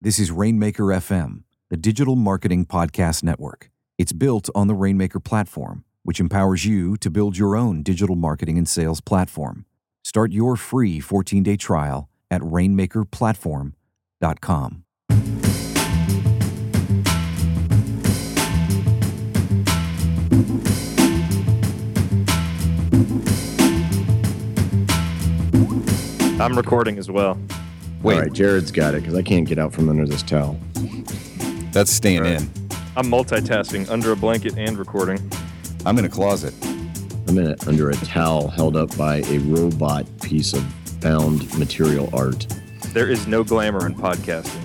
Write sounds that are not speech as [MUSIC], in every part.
This is Rainmaker FM, the digital marketing podcast network. It's built on the Rainmaker platform, which empowers you to build your own digital marketing and sales platform. Start your free 14 day trial at rainmakerplatform.com. I'm recording as well. Wait, All right, Jared's got it because I can't get out from under this towel. that's staying Right. in. I'm multitasking under a blanket and recording. I'm in a closet. I'm in it under a towel held up by a robot piece of found material art. There is no glamour in podcasting.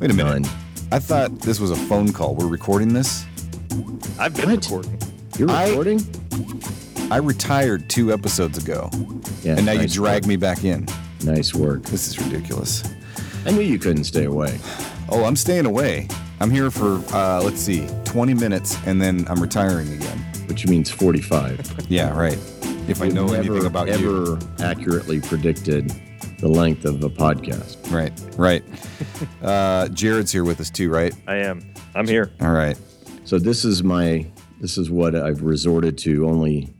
Wait a minute. None. I thought this was a phone call. We're recording this. I've been What? recording. You're recording? I retired two episodes ago, Yeah. and now you drag work. me back in. Nice work. This is ridiculous. I knew you couldn't stay away. Oh, I'm staying away. I'm here for uh, let's see, 20 minutes, and then I'm retiring again. which means 45. [LAUGHS] Yeah, right. If I know Never, anything about you, ever accurately predicted the length of a podcast. right, right. Uh, Jared's here with us too, right? I am. I'm here. All right. So this is my this is what I've resorted to only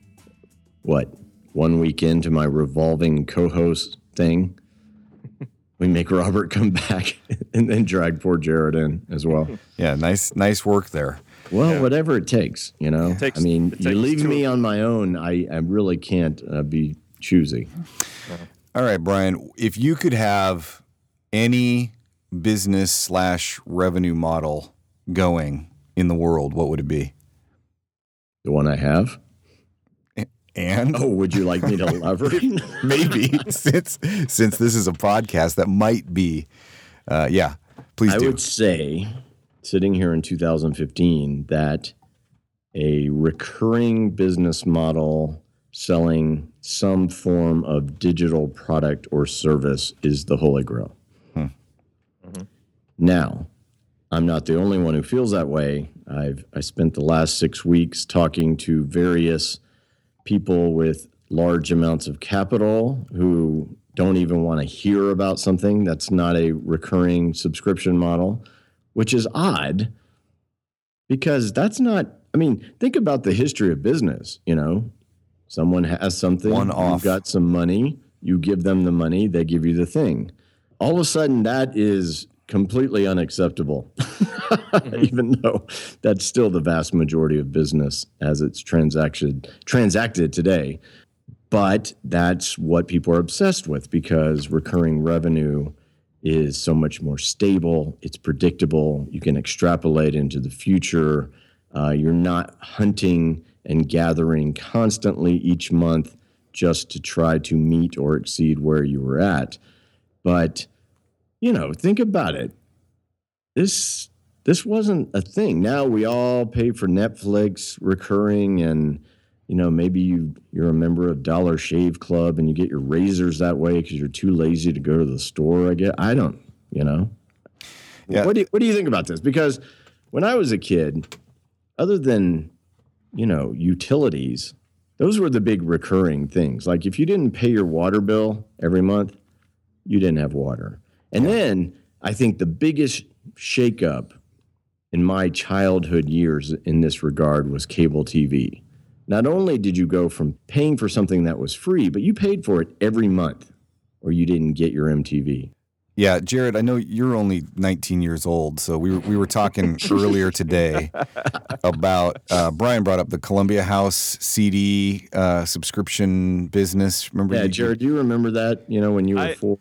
what one week into my revolving co-host thing. we make Robert come back [LAUGHS] and then drag poor Jared in as well. [LAUGHS] Yeah, nice, nice work there. Well, Yeah. whatever it takes, you know. takes- I mean, it you leave me on my own, I, I really can't uh, be choosy. All right, Brian. If you could have any business slash revenue model going in the world, what would it be? The one I have. And Oh, would you like me to [LAUGHS] elaborate? maybe [LAUGHS] since since this is a podcast, that might be. Uh, yeah, please I do. would say, sitting here in 2015, that a recurring business model selling some form of digital product or service is the holy grail. Hmm. Now, I'm not the only one who feels that way. I've I spent the last six weeks talking to various people with large amounts of capital who don't even want to hear about something that's not a recurring subscription model, which is odd because that's not, I mean, think about the history of business. You know, someone has something, One off. you've got some money, you give them the money, they give you the thing. All of a sudden, that is completely unacceptable, [LAUGHS] even though that's still the vast majority of business as it's transacted transacted today. But that's what people are obsessed with because recurring revenue is so much more stable. It's predictable. You can extrapolate into the future. Uh, you're not hunting and gathering constantly each month just to try to meet or exceed where you were at. But you know, think about it. This this wasn't a thing. Now we all pay for Netflix recurring and you know, maybe you you're a member of Dollar Shave Club and you get your razors that way because you're too lazy to go to the store. I get. I don't. You know. Yeah. What do you, What do you think about this? Because when I was a kid, other than you know utilities, those were the big recurring things. Like if you didn't pay your water bill every month, you didn't have water. And then I think the biggest shakeup in my childhood years in this regard was cable TV. Not only did you go from paying for something that was free, but you paid for it every month or you didn't get your MTV. Yeah, Jared, I know you're only 19 years old, so we were, we were talking [LAUGHS] earlier today about uh, Brian brought up the Columbia House CD uh, subscription business. Remember? Yeah, you- Jared, do you remember that? You know, when you were I- four?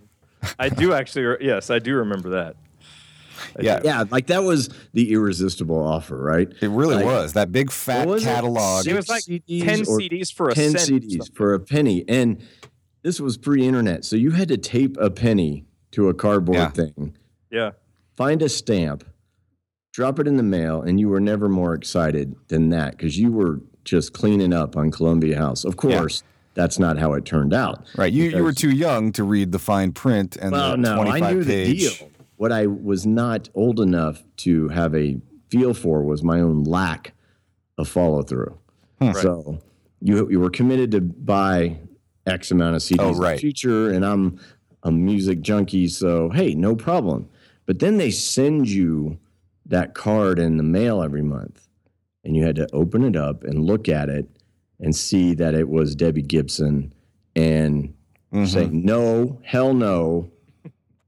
I do actually. Yes, I do remember that. I Yeah, do. Yeah, like that was the irresistible offer, right? it really Like- was that big fat was catalog. It was like CDs 10 CDs for a 10 cent. CDs for a penny. And this was pre internet. So you had to tape a penny to a cardboard Yeah. thing, Yeah. find a stamp, drop it in the mail, and you were never more excited than that because you were just cleaning up on Columbia House. Of course, that's not how it turned out. Right, you, you were too young to read the fine print and Well, the no, 25 I knew page. the deal. What I was not old enough to have a feel for was my own lack of follow through. Hmm. So you you were committed to buy X amount of CDs Oh, in right. the future, and I'm a music junkie, so hey, no problem. But then they send you that card in the mail every month, and you had to open it up and look at it and see that it was Debbie Gibson and Mhm. say no, hell no,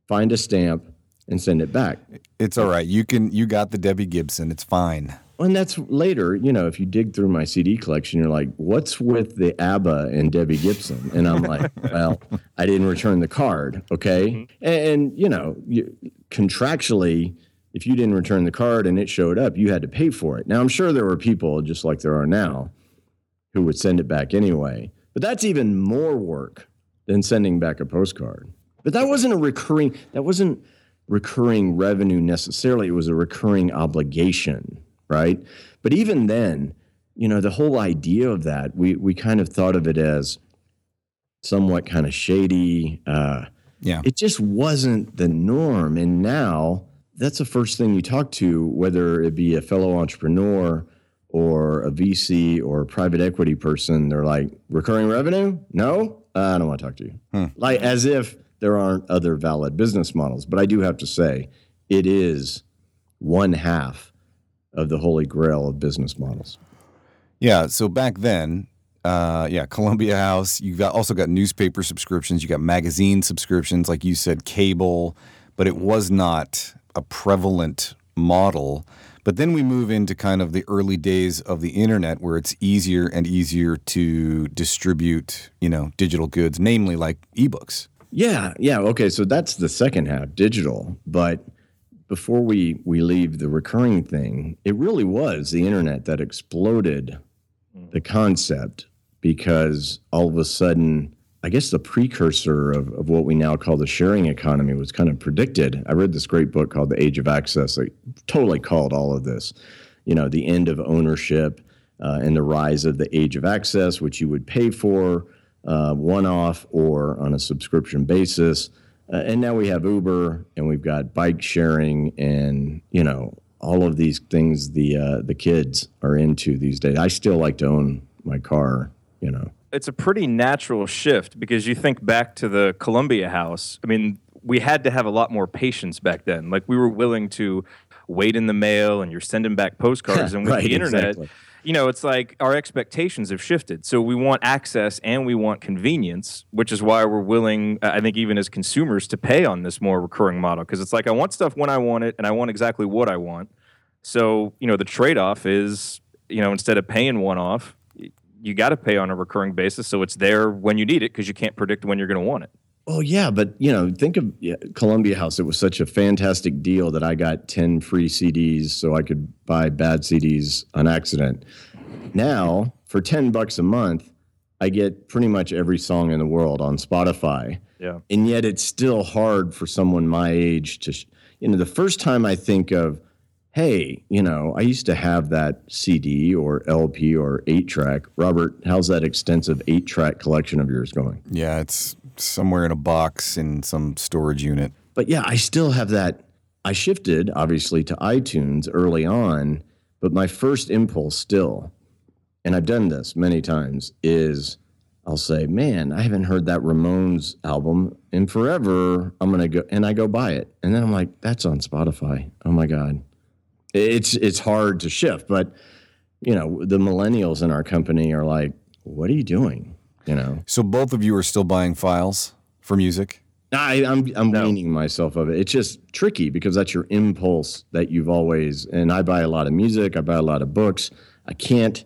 find a stamp and send it back. It's all right. You can. You got the Debbie Gibson. It's fine. And that's later, you know, if you dig through my CD collection, you're like, what's with the ABBA and Debbie Gibson? And I'm like, [LAUGHS] well, I didn't return the card. Okay. And, and, you know, you, contractually, if you didn't return the card and it showed up, you had to pay for it. Now, I'm sure there were people, just like there are now, who would send it back anyway. But that's even more work than sending back a postcard. But that wasn't a recurring, that wasn't recurring revenue necessarily. It was a recurring obligation, right? But even then, you know, the whole idea of that, we, we kind of thought of it as somewhat kind of shady. Uh, Yeah. it just wasn't the norm. And now that's the first thing you talk to, whether it be a fellow entrepreneur or a VC or a private equity person. They're like, recurring revenue? No, uh, I don't want to talk to you. Like as if there aren't other valid business models. But I do have to say, it is one half of the holy grail of business models. Yeah. So back then, uh, yeah, Columbia House. You got also got newspaper subscriptions. You got magazine subscriptions, like you said, cable, but it was not a prevalent model. But then we move into kind of the early days of the internet, where it's easier and easier to distribute, you know, digital goods, namely like ebooks. Yeah, yeah. Okay, so that's the second half, digital. But before we we leave the recurring thing, it really was the internet that exploded the concept because all of a sudden, I guess the precursor of, of what we now call the sharing economy was kind of predicted. I read this great book called The Age of Access. that totally called all of this, you know, the end of ownership uh, and the rise of the age of access, which you would pay for uh, one off or on a subscription basis. Uh, and now we have Uber and we've got bike sharing and, you know, all of these things the uh, the kids are into these days. I still like to own my car, you know. It's a pretty natural shift because you think back to the Columbia House. I mean, we had to have a lot more patience back then. Like we were willing to wait in the mail, and you're sending back postcards. [LAUGHS] and with Right, the internet, exactly. you know, it's like our expectations have shifted. So we want access and we want convenience, which is why we're willing, I think, even as consumers, to pay on this more recurring model. Because it's like I want stuff when I want it, and I want exactly what I want. So you know, the trade-off is, you know, instead of paying one off, you got to pay on a recurring basis, so it's there when you need it because you can't predict when you're going to want it. Oh yeah, but you know, think of yeah, Columbia House. It was such a fantastic deal that I got ten free CDs, so I could buy bad CDs on accident. Now, for ten bucks a month, I get pretty much every song in the world on Spotify. Yeah. and yet it's still hard for someone my age to, sh- you know, the first time I think of, hey, you know, I used to have that CD or LP or eight track. Robert, how's that extensive eight track collection of yours going? Yeah, it's somewhere in a box in some storage unit. But yeah, I still have that. I shifted obviously to iTunes early on, but my first impulse still, and I've done this many times, is I'll say, man, I haven't heard that Ramones album in forever. I'm gonna go and I go buy it, and then I'm like, that's on Spotify. Oh my god, it's it's hard to shift, but you know, the millennials in our company are like, what are you doing? You know, So both of you are still buying files for music. I, I'm I'm No. weaning myself of it. It's just tricky because that's your impulse that you've always. And I buy a lot of music. I buy a lot of books. I can't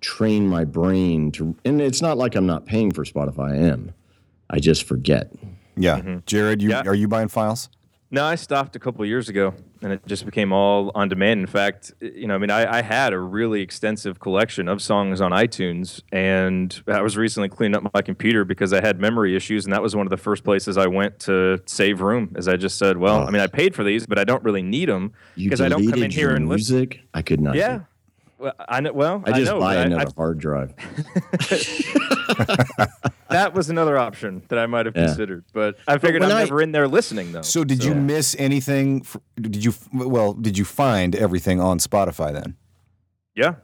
train my brain to. And it's not like I'm not paying for Spotify. I am. I just forget. Yeah, mm-hmm. Jared, you Yeah. are you buying files? No, I stopped a couple of years ago, and it just became all on demand. In fact, you know, I mean, I, I had a really extensive collection of songs on iTunes, and I was recently cleaning up my computer because I had memory issues, and that was one of the first places I went to save room. As I just said, well, I mean, I paid for these, but I don't really need them because I don't come in here and listen. music. I could not. Yeah. Well, I know. Well, I just know, buy I- another I- hard drive. [LAUGHS] [LAUGHS] [LAUGHS] that was another option that I might have Yeah. considered, but I figured when I'm I- never in there listening though. So did you miss anything? did you well? Did you find everything on Spotify then? Yeah.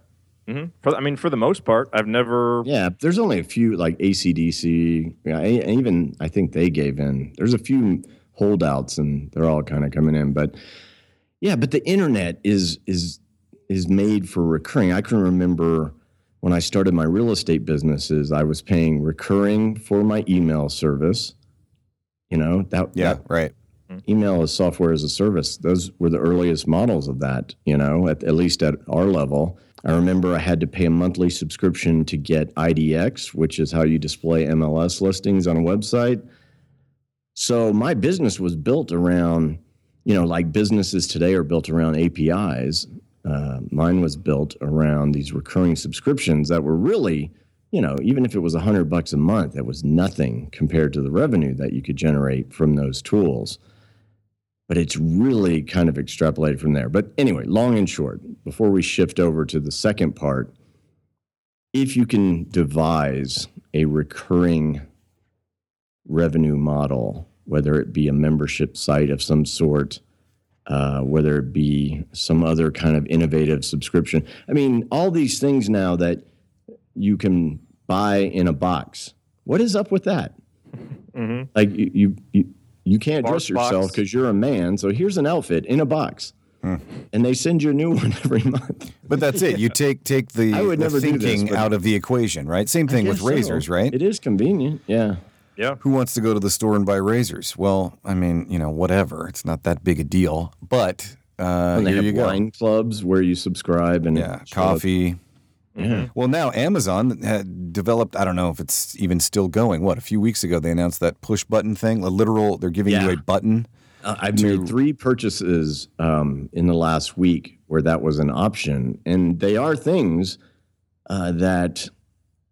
hmm For, I mean, for the most part, I've never. Yeah, there's only a few like ACDC. Yeah, and even I think they gave in. There's a few holdouts, and they're all kind of coming in. But yeah, but the internet is is is made for recurring. I can remember when I started my real estate businesses, I was paying recurring for my email service. You know that Yeah, that right. Mm-hmm. email as software as a service. Those were the earliest models of that, you know, at, at least at our level. I remember I had to pay a monthly subscription to get IDX, which is how you display MLS listings on a website. So my business was built around, you know, like businesses today are built around APIs. Uh, mine was built around these recurring subscriptions that were really, you know, even if it was a hundred bucks a month, that was nothing compared to the revenue that you could generate from those tools but it's really kind of extrapolated from there. But anyway, long and short, before we shift over to the second part, if you can devise a recurring revenue model, whether it be a membership site of some sort, uh, whether it be some other kind of innovative subscription. I mean, all these things now that you can buy in a box. What is up with that? Mhm. Like you, you, you, you can't Bark dress yourself because you're a man. So here's an outfit in a box, and they send you a new [LAUGHS] one every month. But that's it. You [LAUGHS] take take the, I would the never do this, thinking out of the equation, right? Same thing with Guess so. razors, right? It is convenient. Yeah. Yeah. Who wants to go to the store and buy razors? Well, I mean, you know, whatever. It's not that big a deal. But uh, And they here have you go. wine clubs where you subscribe and Yeah, show up. coffee. Yeah. Well, now Amazon had developed. I don't know if it's even still going. What a few weeks ago they announced that push button thing. A literal. They're giving you a button. Uh, I've made three purchases um, in the last week where that was an option, and they are things uh, that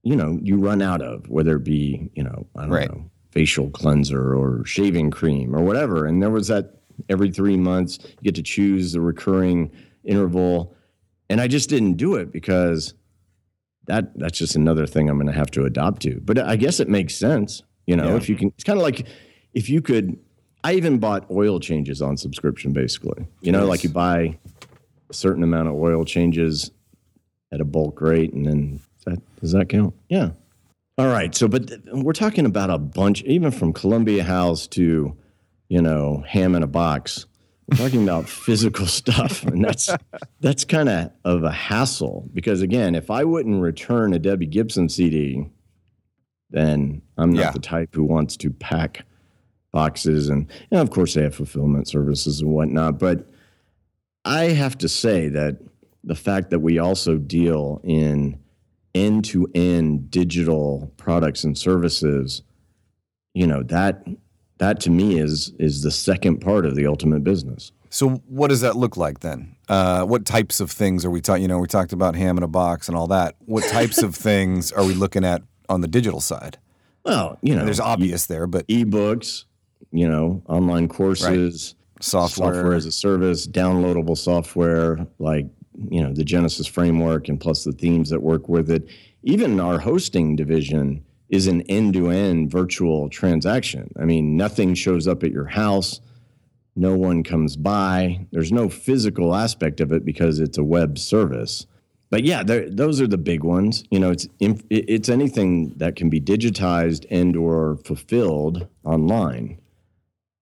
you know you run out of, whether it be you know I don't Right. know facial cleanser or shaving cream or whatever. And there was that every three months you get to choose the recurring interval, and I just didn't do it because that that's just another thing I'm going to have to adopt to. But I guess it makes sense, you know, Yeah. if you can. It's kind of like if you could. I even bought oil changes on subscription, basically. You know, like you buy a certain amount of oil changes at a bulk rate, and then that does that count? Yeah. All right. So, but th- we're talking about a bunch, even from Columbia House to, you know, ham in a box. We're talking about [LAUGHS] physical stuff, and that's that's kind of of a hassle because again, if I wouldn't return a Debbie Gibson CD, then I'm not Yeah. the type who wants to pack boxes and, and of course they have fulfillment services and whatnot. But I have to say that the fact that we also deal in end to end digital products and services, you know, that that to me is is the second part of the ultimate business. So what does that look like then? Uh, what types of things are we talking? You know, we talked about ham in a box and all that. What types of [LAUGHS] things are we looking at on the digital side? Well, you know, There's obvious there, but ebooks, you know, online courses, software. software as a service, downloadable software like you know the Genesis framework and plus the themes that work with it. Even our hosting division is an end-to-end virtual transaction. I mean, nothing shows up at your house. No one comes by. There's no physical aspect of it because it's a web service. But yeah, those are the big ones. You know, it's it's anything that can be digitized and or fulfilled online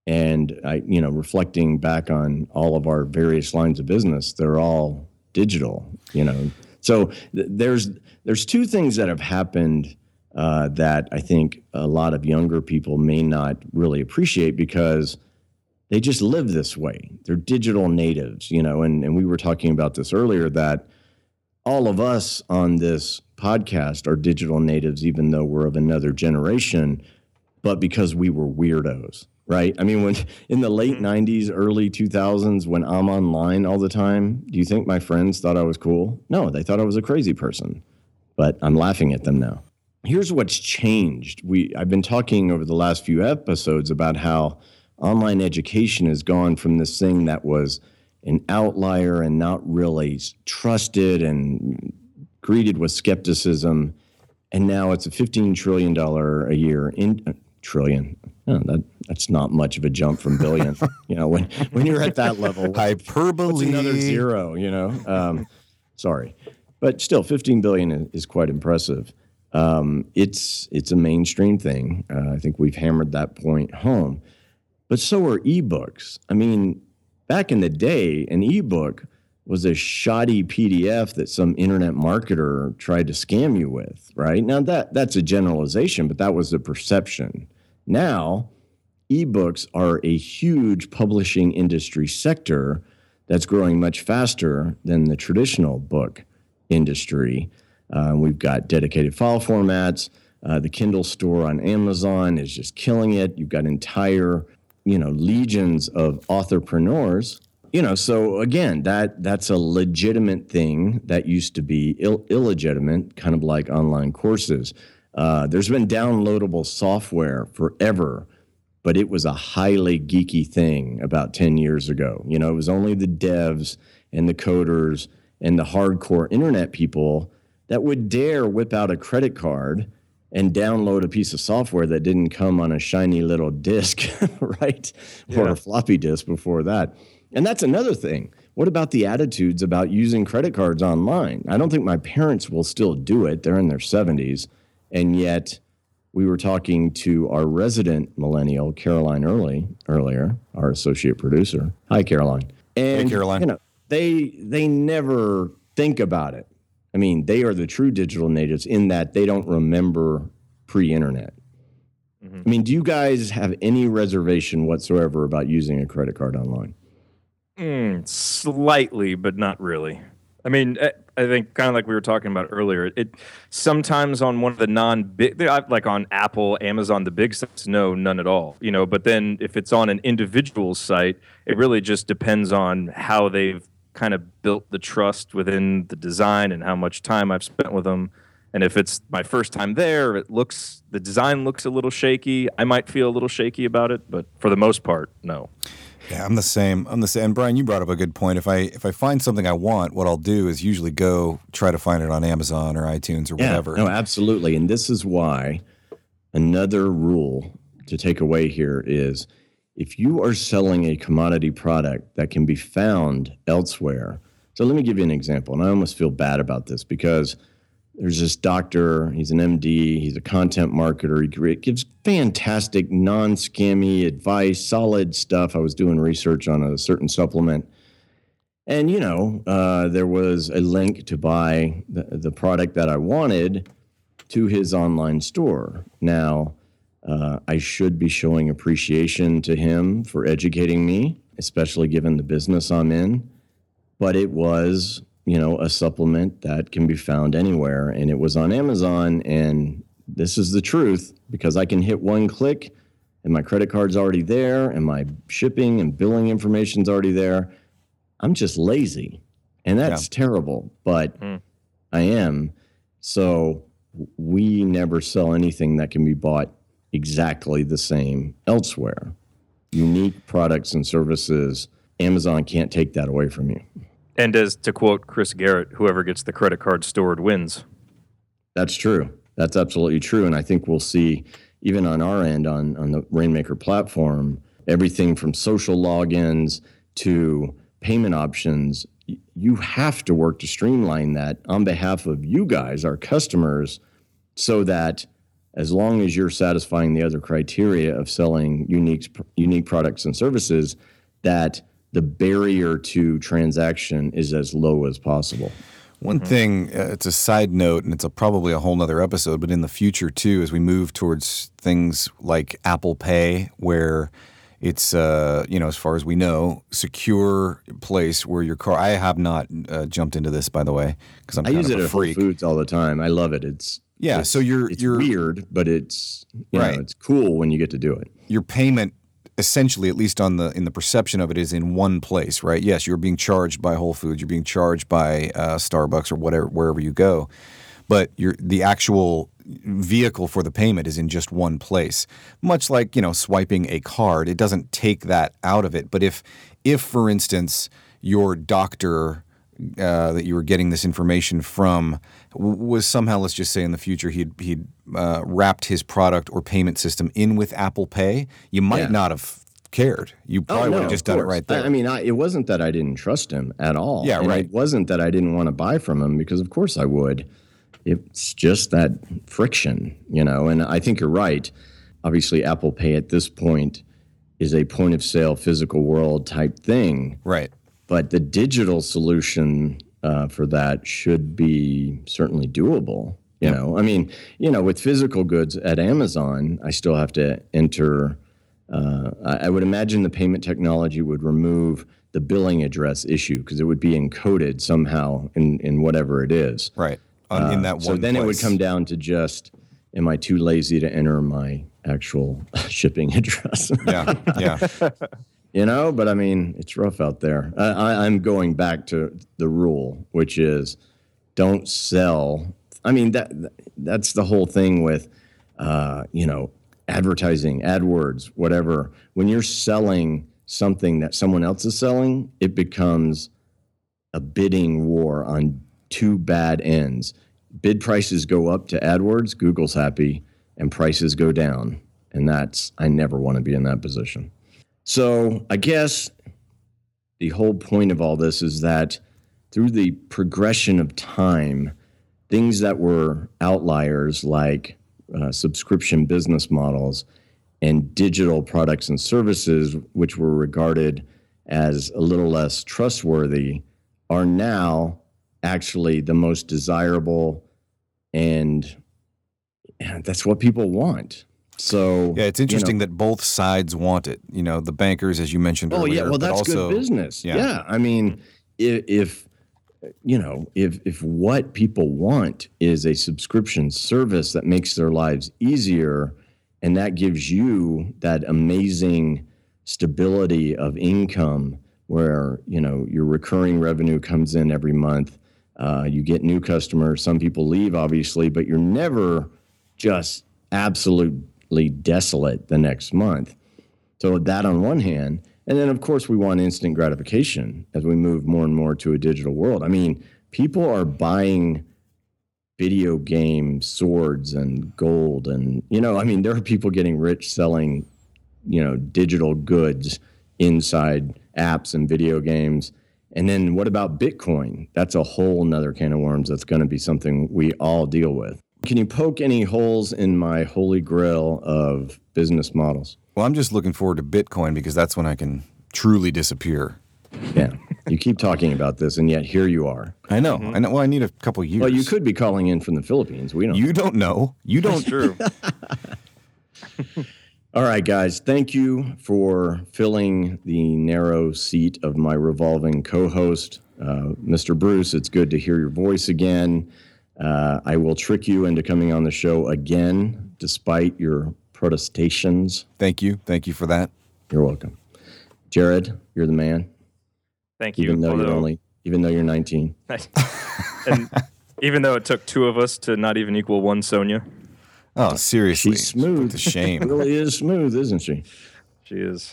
and I, you know, reflecting back on all of our various lines of business, they're all digital. You know, so th- there's there's two things that have happened uh, that I think a lot of younger people may not really appreciate because they just live this way. They're digital natives, you know, and, and we were talking about this earlier that all of us on this podcast are digital natives, even though we're of another generation, but because we were weirdos, right? I mean, when in the late mm-hmm. 90s, early 2000s, when I'm online all the time, do you think my friends thought I was cool? No, they thought I was a crazy person, but I'm laughing at them now. Here's what's changed. We I've been talking over the last few episodes about how online education has gone from this thing that was an outlier and not really trusted and greeted with skepticism and now it's a 15 trillion dollar a year in trillion. Oh, that that's not much of a jump from billion. [LAUGHS] You know when when you're at that level hyperbole. another zero you know? Um, sorry. But still 15 billion is, is quite impressive. Um, it's it's a mainstream thing. Uh, i think we've hammered that point home. But so are ebooks. I mean, back in the day, an ebook was a shoddy PDF that some internet marketer tried to scam you with, right? Now that that's a generalization, but that was the perception. Now, ebooks are a huge publishing industry sector that's growing much faster than the traditional book industry. Uh, we've got dedicated file formats. Uh, the Kindle store on Amazon is just killing it. You've got entire, you know, legions of authorpreneurs. You know, so again, that that's a legitimate thing that used to be Ill- illegitimate, kind of like online courses. Uh, there's been downloadable software forever, but it was a highly geeky thing about 10 years ago. You know, it was only the devs and the coders and the hardcore internet people that would dare whip out a credit card and download a piece of software that didn't come on a shiny little [LAUGHS] disk, right? Yeah. Or a floppy disk before that. And that's another thing. What about the attitudes about using credit cards online? I don't think my parents will still do it. They're in their 70s. And yet, we were talking to our resident millennial, Caroline Early, earlier, our associate producer. Hi, Caroline. And, hey, Caroline. You know, they they never think about it. I mean, they are the true digital natives in that they don't remember pre-internet. Mm-hmm. I mean, do you guys have any reservation whatsoever about using a credit card online? Mm, slightly, but not really. I mean, eh, I think kind of like we were talking about earlier. It sometimes on one of the non-big, like on Apple, Amazon, the big sites, no, none at all. You know, but then if it's on an individual site, it really just depends on how they've kind of built the trust within the design and how much time I've spent with them. And if it's my first time there, it looks the design looks a little shaky. I might feel a little shaky about it, but for the most part, no. Yeah, I'm the same. I'm the same. And Brian, you brought up a good point. If I if I find something I want, what I'll do is usually go try to find it on Amazon or iTunes or yeah, whatever. No, absolutely. And this is why another rule to take away here is if you are selling a commodity product that can be found elsewhere. So let me give you an example. And I almost feel bad about this because there's this doctor, he's an MD, he's a content marketer. He gives fantastic, non scammy advice, solid stuff. I was doing research on a certain supplement. And, you know, uh, there was a link to buy the, the product that I wanted to his online store. Now, uh, I should be showing appreciation to him for educating me, especially given the business I'm in. But it was, you know, a supplement that can be found anywhere. And it was on Amazon. And this is the truth because I can hit one click and my credit card's already there and my shipping and billing information's already there. I'm just lazy. And that's yeah. terrible, but mm. I am. So we never sell anything that can be bought exactly the same elsewhere. Unique products and services, Amazon can't take that away from you. And as to quote Chris Garrett, whoever gets the credit card stored wins. That's true. That's absolutely true. And I think we'll see, even on our end, on, on the Rainmaker platform, everything from social logins to payment options. You have to work to streamline that on behalf of you guys, our customers, so that as long as you're satisfying the other criteria of selling unique unique products and services, that the barrier to transaction is as low as possible. One mm-hmm. thing, uh, it's a side note, and it's a, probably a whole nother episode, but in the future too, as we move towards things like Apple Pay, where it's uh, you know as far as we know secure place where your car. I have not uh, jumped into this by the way because I'm I use it at Whole Foods all the time. I love it. It's yeah, it's, so you're it's you're weird, but it's right. Know, it's cool when you get to do it. Your payment essentially at least on the in the perception of it is in one place right? Yes you're being charged by whole foods you're being charged by uh, starbucks or whatever wherever you go but you the actual vehicle for the payment is in just one place. Much like you know swiping a card it doesn't take that out of it but if if for instance your doctor uh, that you were getting this information from was somehow, let's just say, in the future, he'd he'd uh, wrapped his product or payment system in with Apple Pay, you might yeah. not have cared. You oh, probably oh, no, would have just done it right there. I, I mean, I, it wasn't that I didn't trust him at all. Yeah, and right. It wasn't that I didn't want to buy from him because, of course, I would. It's just that friction, you know. And I think you're right. Obviously, Apple Pay at this point is a point of sale physical world type thing. Right. But the digital solution uh, for that should be certainly doable. You know, I mean, you know, with physical goods at Amazon, I still have to enter. Uh, I, I would imagine the payment technology would remove the billing address issue because it would be encoded somehow in, in whatever it is. Right. On, in that one. Uh, So then it would come down to just, am I too lazy to enter my actual [LAUGHS] shipping address? Yeah. Yeah. [LAUGHS] you know, but I mean, it's rough out there. I, I'm going back to the rule, which is don't sell. I mean, that that's the whole thing with, uh, you know, advertising, AdWords, whatever. When you're selling something that someone else is selling, it becomes a bidding war on two bad ends. Bid prices go up to AdWords, Google's happy, and prices go down. And that's, I never want to be in that position. So I guess the whole point of all this is that through the progression of time, things that were outliers like uh, subscription business models and digital products and services, which were regarded as a little less trustworthy, are now actually the most desirable and yeah, that's what people want. So Yeah, it's you know, interesting that both sides want it. You know, the bankers, as you mentioned Oh earlier. yeah, well that's also, good business. yeah. Yeah. I mean, if, if you know, if if what people want is a subscription service that makes their lives easier, and that gives you that amazing stability of income, where you know your recurring revenue comes in every month, uh, you get new customers. Some people leave, obviously, but you're never just desolate the next month. So that on one hand, and then of course we want instant gratification as we move more and more to a digital world. I mean, people are buying video game swords and gold and you know, I mean there are people getting rich selling, you know, digital goods inside apps and video games. And then what about Bitcoin? That's a whole nother can of worms that's going to be something we all deal with. Can you poke any holes in my holy grail of business models? Well, I'm just looking forward to Bitcoin because that's when I can truly disappear. Yeah. You keep talking about this, and yet here you are. I know. I know. Well, I need a couple years. Well, you could be calling in from the Philippines. We don't. You don't know. You don't. True. [LAUGHS] All right, guys. Thank you for filling the narrow seat of my revolving co host, uh, Mr. Bruce. It's good to hear your voice again. Uh, I will trick you into coming on the show again, despite your protestations. Thank you. Thank you for that. You're welcome. Jared, you're the man, Thank you. even though you're only, even though you're 19. [LAUGHS] and even though it took two of us to not even equal one Sonia, Oh, seriously. She's smooth. To [LAUGHS] shame. really is smooth, isn't she? she is.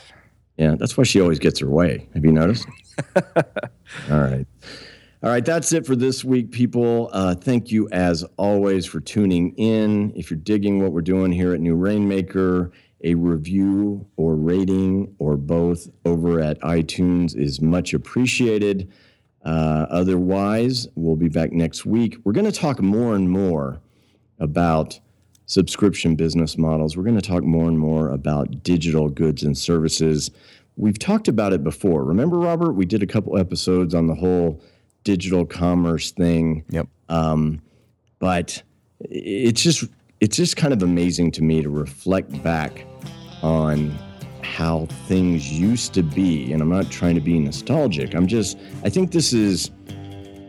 Yeah, that's why she always gets her way. Have you noticed? [LAUGHS] All right. All right, that's it for this week, people. Uh, thank you, as always, for tuning in. If you're digging what we're doing here at New Rainmaker, a review or rating or both over at iTunes is much appreciated. Uh, otherwise, we'll be back next week. We're going to talk more and more about subscription business models. We're going to talk more and more about digital goods and services. We've talked about it before. Remember, Robert? We did a couple episodes on the whole digital commerce thing. Yep. Um, but it's just it's just kind of amazing to me to reflect back on how things used to be. And I'm not trying to be nostalgic. I'm just I think this is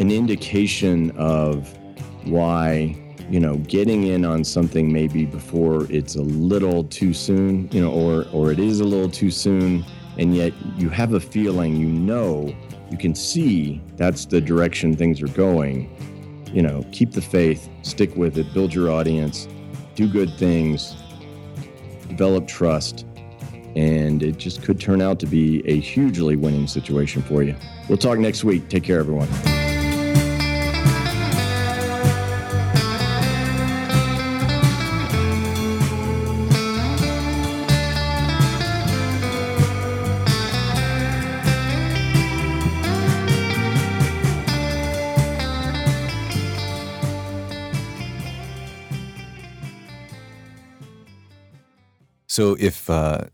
an indication of why you know getting in on something maybe before it's a little too soon you know or or it is a little too soon and yet you have a feeling you know you can see that's the direction things are going. You know keep the faith stick with it build your audience do good things develop trust and it just could turn out to be a hugely winning situation for you. We'll talk next week. Take care everyone So if uh,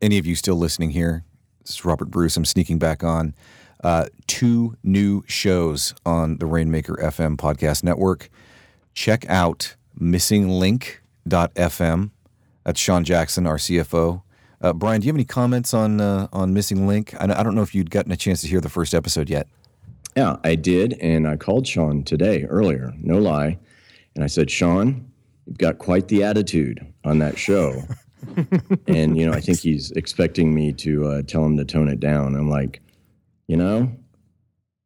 any of you still listening here, this is Robert Bruce. I'm sneaking back on. Uh, two new shows on the Rainmaker FM podcast network. Check out missinglink.fm. That's Sean Jackson, our CFO. Uh, Brian, do you have any comments on uh, on Missing Link? I, I don't know if you'd gotten a chance to hear the first episode yet. Yeah, I did, and I called Sean today earlier, no lie, and I said, Sean, you've got quite the attitude on that show. [LAUGHS] [LAUGHS] and you know, I think he's expecting me to uh, tell him to tone it down. I'm like, you know,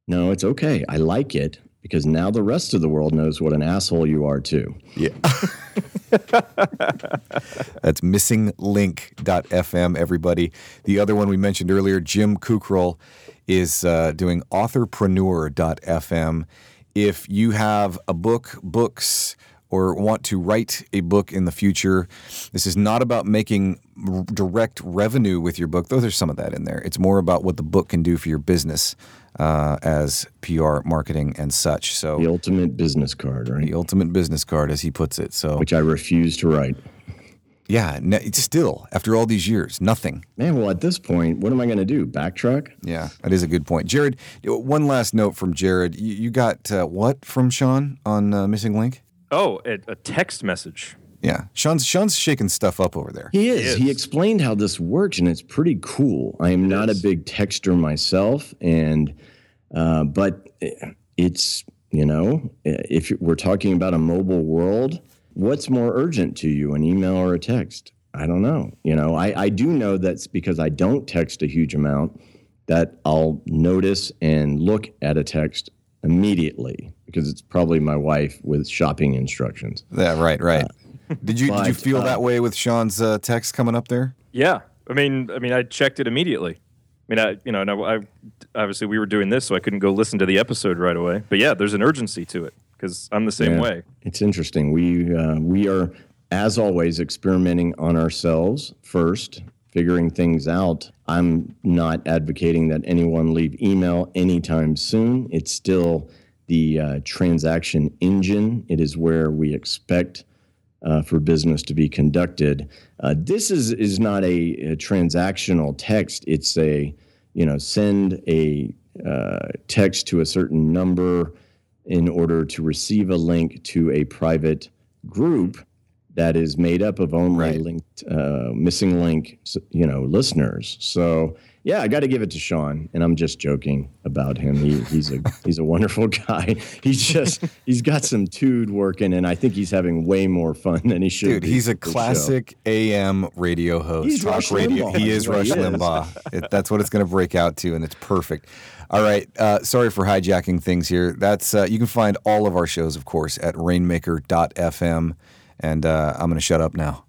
no, it's okay. I like it because now the rest of the world knows what an asshole you are too. Yeah. [LAUGHS] That's missinglink.fm, everybody. The other one we mentioned earlier, Jim Kukral, is uh, doing authorpreneur.fm. If you have a book, books, or want to write a book in the future, this is not about making r- direct revenue with your book. Though there's some of that in there. It's more about what the book can do for your business uh, as PR, marketing, and such. So The ultimate business card, right? the ultimate business card, as he puts it. So Which I refuse to write. yeah, still after all these years, nothing. Man, well, at this point, what am I going to do? Backtrack? Yeah, that is a good point. Jared, one last note from Jared. You, you got uh, what from Sean on uh, Missing Link? Oh, a, a text message. Yeah, Sean's Sean's shaking stuff up over there. He is. is. He explained how this works, and it's pretty cool. I am not a big texter myself, and uh, but it's you know, if we're talking about a mobile world, what's more urgent to you, an email or a text? I don't know. You know, I, I do know that's because I don't text a huge amount that I'll notice and look at a text immediately because it's probably my wife with shopping instructions. Yeah, right, right. did you did you feel uh, that way with Sean's uh, text coming up there? Yeah, I mean, I mean, I checked it immediately. I mean, I you know, no, I obviously we were doing this, so I couldn't go listen to the episode right away. But yeah, there's an urgency to it because I'm the same Yeah. way. It's interesting. We uh, we are, as always, experimenting on ourselves first, figuring things out. I'm not advocating that anyone leave email anytime soon. It's still the uh, transaction engine. It is where we expect uh, for business to be conducted. Uh, this is is not a, a transactional text. It's a you know send a uh, text to a certain number in order to receive a link to a private group that is made up of only Right. linked uh, missing link you know listeners. So yeah, I got to give it to Sean, and I'm just joking about him. He, he's a [LAUGHS] he's a wonderful guy. He's just [LAUGHS] he's got some tude working, and I think he's having way more fun than he should. Dude, he's a classic AM radio host. He's talk Rush radio. Limbaugh. He is Rush he is. Limbaugh. It- that's what it's going to break out to, and it's perfect. All right. Uh, sorry for hijacking things here. That's uh, you can find all of our shows, of course, at rainmaker.fm. And uh, I'm going to shut up now.